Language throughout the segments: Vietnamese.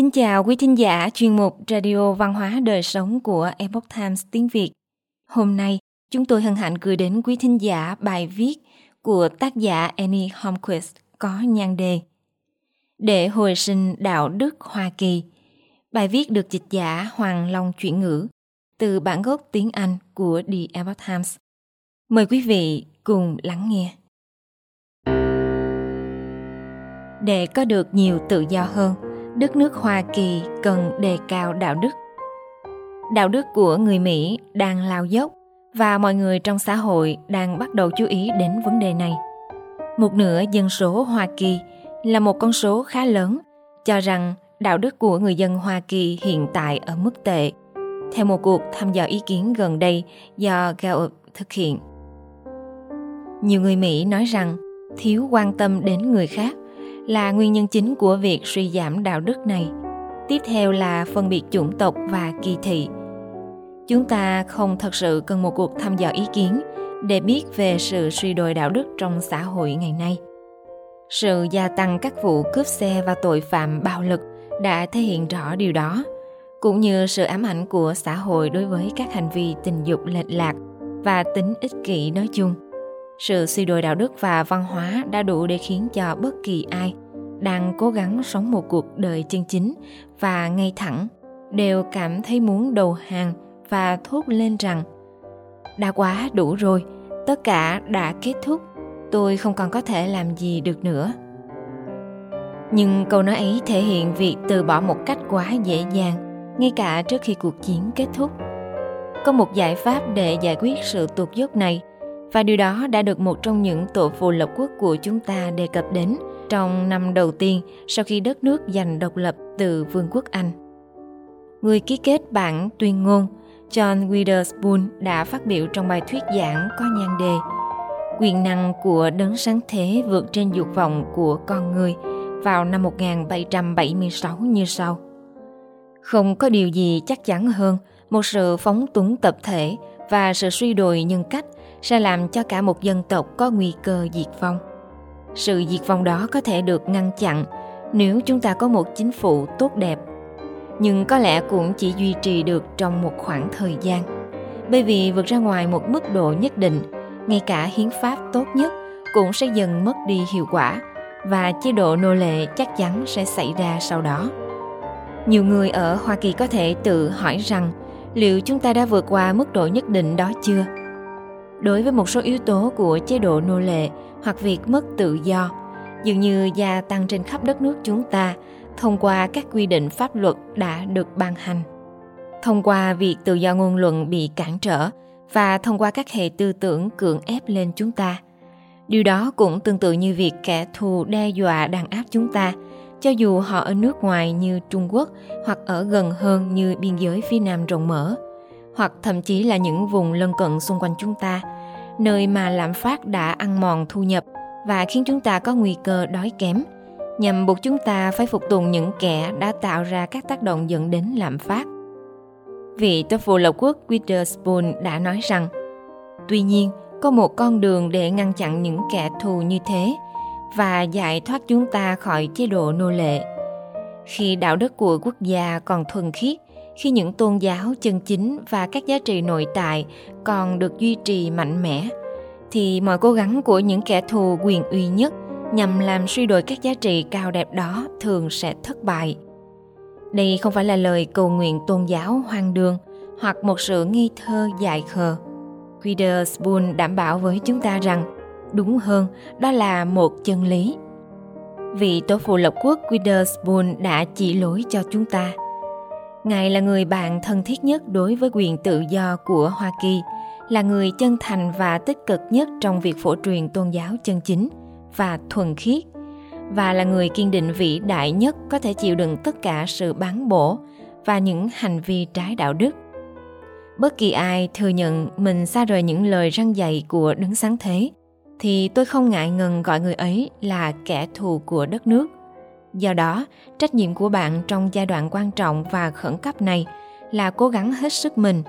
Kính chào quý thính giả chuyên mục Radio Văn hóa Đời Sống của Epoch Times tiếng Việt. Hôm nay, chúng tôi hân hạnh gửi đến quý thính giả bài viết của tác giả Annie Holmquist có nhan đề Để hồi sinh đạo đức Hoa Kỳ. Bài viết được dịch giả Hoàng Long chuyển ngữ từ bản gốc tiếng Anh của The Epoch Times. Mời quý vị cùng lắng nghe. Để có được nhiều tự do hơn, đất nước Hoa Kỳ cần đề cao đạo đức. Đạo đức của người Mỹ đang lao dốc và mọi người trong xã hội đang bắt đầu chú ý đến vấn đề này. Một nửa dân số Hoa Kỳ là một con số khá lớn, cho rằng đạo đức của người dân Hoa Kỳ hiện tại ở mức tệ. Theo một cuộc thăm dò ý kiến gần đây do Gallup thực hiện. Nhiều người Mỹ nói rằng thiếu quan tâm đến người khác là nguyên nhân chính của việc suy giảm đạo đức này. Tiếp theo là phân biệt chủng tộc và kỳ thị. Chúng ta không thật sự cần một cuộc thăm dò ý kiến để biết về sự suy đồi đạo đức trong xã hội ngày nay. Sự gia tăng các vụ cướp xe và tội phạm bạo lực đã thể hiện rõ điều đó, cũng như sự ám ảnh của xã hội đối với các hành vi tình dục lệch lạc và tính ích kỷ nói chung sự suy đồi đạo đức và văn hóa đã đủ để khiến cho bất kỳ ai đang cố gắng sống một cuộc đời chân chính và ngay thẳng đều cảm thấy muốn đầu hàng và thốt lên rằng, đã quá đủ rồi, tất cả đã kết thúc, tôi không còn có thể làm gì được nữa. Nhưng câu nói ấy thể hiện việc từ bỏ một cách quá dễ dàng, ngay cả trước khi cuộc chiến kết thúc. Có một giải pháp để giải quyết sự tuột dốc này và điều đó đã được một trong những tổ phụ lập quốc của chúng ta đề cập đến trong năm đầu tiên sau khi đất nước giành độc lập từ Vương quốc Anh. Người ký kết bản tuyên ngôn John Witherspoon đã phát biểu trong bài thuyết giảng có nhan đề Quyền năng của đấng sáng thế vượt trên dục vọng của con người vào năm 1776 như sau. Không có điều gì chắc chắn hơn một sự phóng túng tập thể và sự suy đồi nhân cách sẽ làm cho cả một dân tộc có nguy cơ diệt vong. Sự diệt vong đó có thể được ngăn chặn nếu chúng ta có một chính phủ tốt đẹp, nhưng có lẽ cũng chỉ duy trì được trong một khoảng thời gian. Bởi vì vượt ra ngoài một mức độ nhất định, ngay cả hiến pháp tốt nhất cũng sẽ dần mất đi hiệu quả và chế độ nô lệ chắc chắn sẽ xảy ra sau đó. Nhiều người ở Hoa Kỳ có thể tự hỏi rằng liệu chúng ta đã vượt qua mức độ nhất định đó chưa? Đối với một số yếu tố của chế độ nô lệ hoặc việc mất tự do. Dường như gia tăng trên khắp đất nước chúng ta thông qua các quy định pháp luật đã được ban hành. Thông qua việc tự do ngôn luận bị cản trở và thông qua các hệ tư tưởng cưỡng ép lên chúng ta. Điều đó cũng tương tự như việc kẻ thù đe dọa đàn áp chúng ta, cho dù họ ở nước ngoài như trung quốc hoặc ở gần hơn như biên giới phía nam rộng mở hoặc thậm chí là những vùng lân cận xung quanh chúng ta, nơi mà lạm phát đã ăn mòn thu nhập và khiến chúng ta có nguy cơ đói kém, nhằm buộc chúng ta phải phục tùng những kẻ đã tạo ra các tác động dẫn đến lạm phát. Vị tổ phụ lộc quốc Witherspoon đã nói rằng, tuy nhiên, có một con đường để ngăn chặn những kẻ thù như thế và giải thoát chúng ta khỏi chế độ nô lệ. Khi đạo đức của quốc gia còn thuần khiết khi những tôn giáo, chân chính và các giá trị nội tại còn được duy trì mạnh mẽ, thì mọi cố gắng của những kẻ thù quyền uy nhất nhằm làm suy đồi các giá trị cao đẹp đó thường sẽ thất bại. Đây không phải là lời cầu nguyện tôn giáo hoang đường hoặc một sự nghi thơ dài khờ. Witherspoon đảm bảo với chúng ta rằng, đúng hơn, đó là một chân lý. Vị tổ phụ lập quốc Witherspoon đã chỉ lối cho chúng ta. Ngài là người bạn thân thiết nhất đối với quyền tự do của Hoa Kỳ, là người chân thành và tích cực nhất trong việc phổ truyền tôn giáo chân chính và thuần khiết, và là người kiên định vĩ đại nhất có thể chịu đựng tất cả sự bán bổ và những hành vi trái đạo đức. Bất kỳ ai thừa nhận mình xa rời những lời răng dạy của đấng sáng thế, thì tôi không ngại ngần gọi người ấy là kẻ thù của đất nước Do đó, trách nhiệm của bạn trong giai đoạn quan trọng và khẩn cấp này là cố gắng hết sức mình,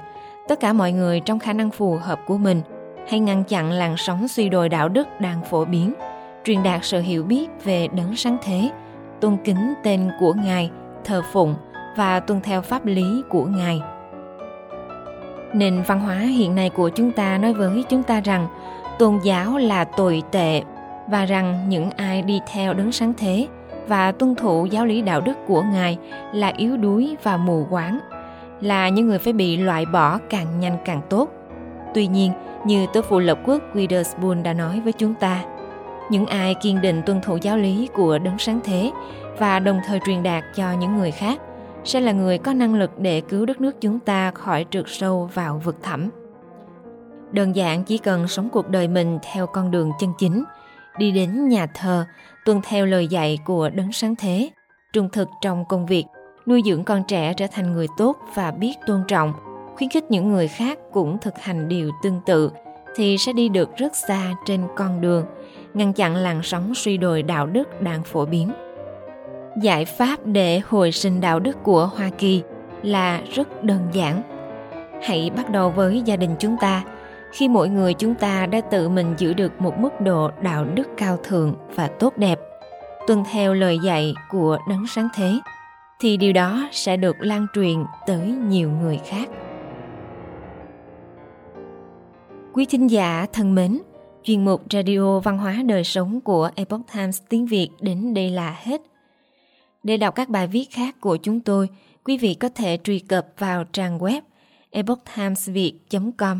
tất cả mọi người trong khả năng phù hợp của mình, hay ngăn chặn làn sóng suy đồi đạo đức đang phổ biến, truyền đạt sự hiểu biết về đấng sáng thế, tôn kính tên của Ngài thờ phụng và tuân theo pháp lý của Ngài. Nền văn hóa hiện nay của chúng ta nói với chúng ta rằng tôn giáo là tồi tệ và rằng những ai đi theo đấng sáng thế và tuân thủ giáo lý đạo đức của Ngài là yếu đuối và mù quáng, là những người phải bị loại bỏ càng nhanh càng tốt. Tuy nhiên, như tớ phụ lập quốc Witherspoon đã nói với chúng ta, những ai kiên định tuân thủ giáo lý của đấng sáng thế và đồng thời truyền đạt cho những người khác sẽ là người có năng lực để cứu đất nước chúng ta khỏi trượt sâu vào vực thẳm. Đơn giản chỉ cần sống cuộc đời mình theo con đường chân chính, đi đến nhà thờ, tuân theo lời dạy của đấng sáng thế, trung thực trong công việc, nuôi dưỡng con trẻ trở thành người tốt và biết tôn trọng, khuyến khích những người khác cũng thực hành điều tương tự thì sẽ đi được rất xa trên con đường, ngăn chặn làn sóng suy đồi đạo đức đang phổ biến. Giải pháp để hồi sinh đạo đức của hoa kỳ là rất đơn giản. Hãy bắt đầu với gia đình chúng ta khi mỗi người chúng ta đã tự mình giữ được một mức độ đạo đức cao thượng và tốt đẹp tuân theo lời dạy của đấng sáng thế thì điều đó sẽ được lan truyền tới nhiều người khác quý thính giả thân mến chuyên mục radio văn hóa đời sống của epoch times tiếng việt đến đây là hết để đọc các bài viết khác của chúng tôi, quý vị có thể truy cập vào trang web epochtimesviet.com.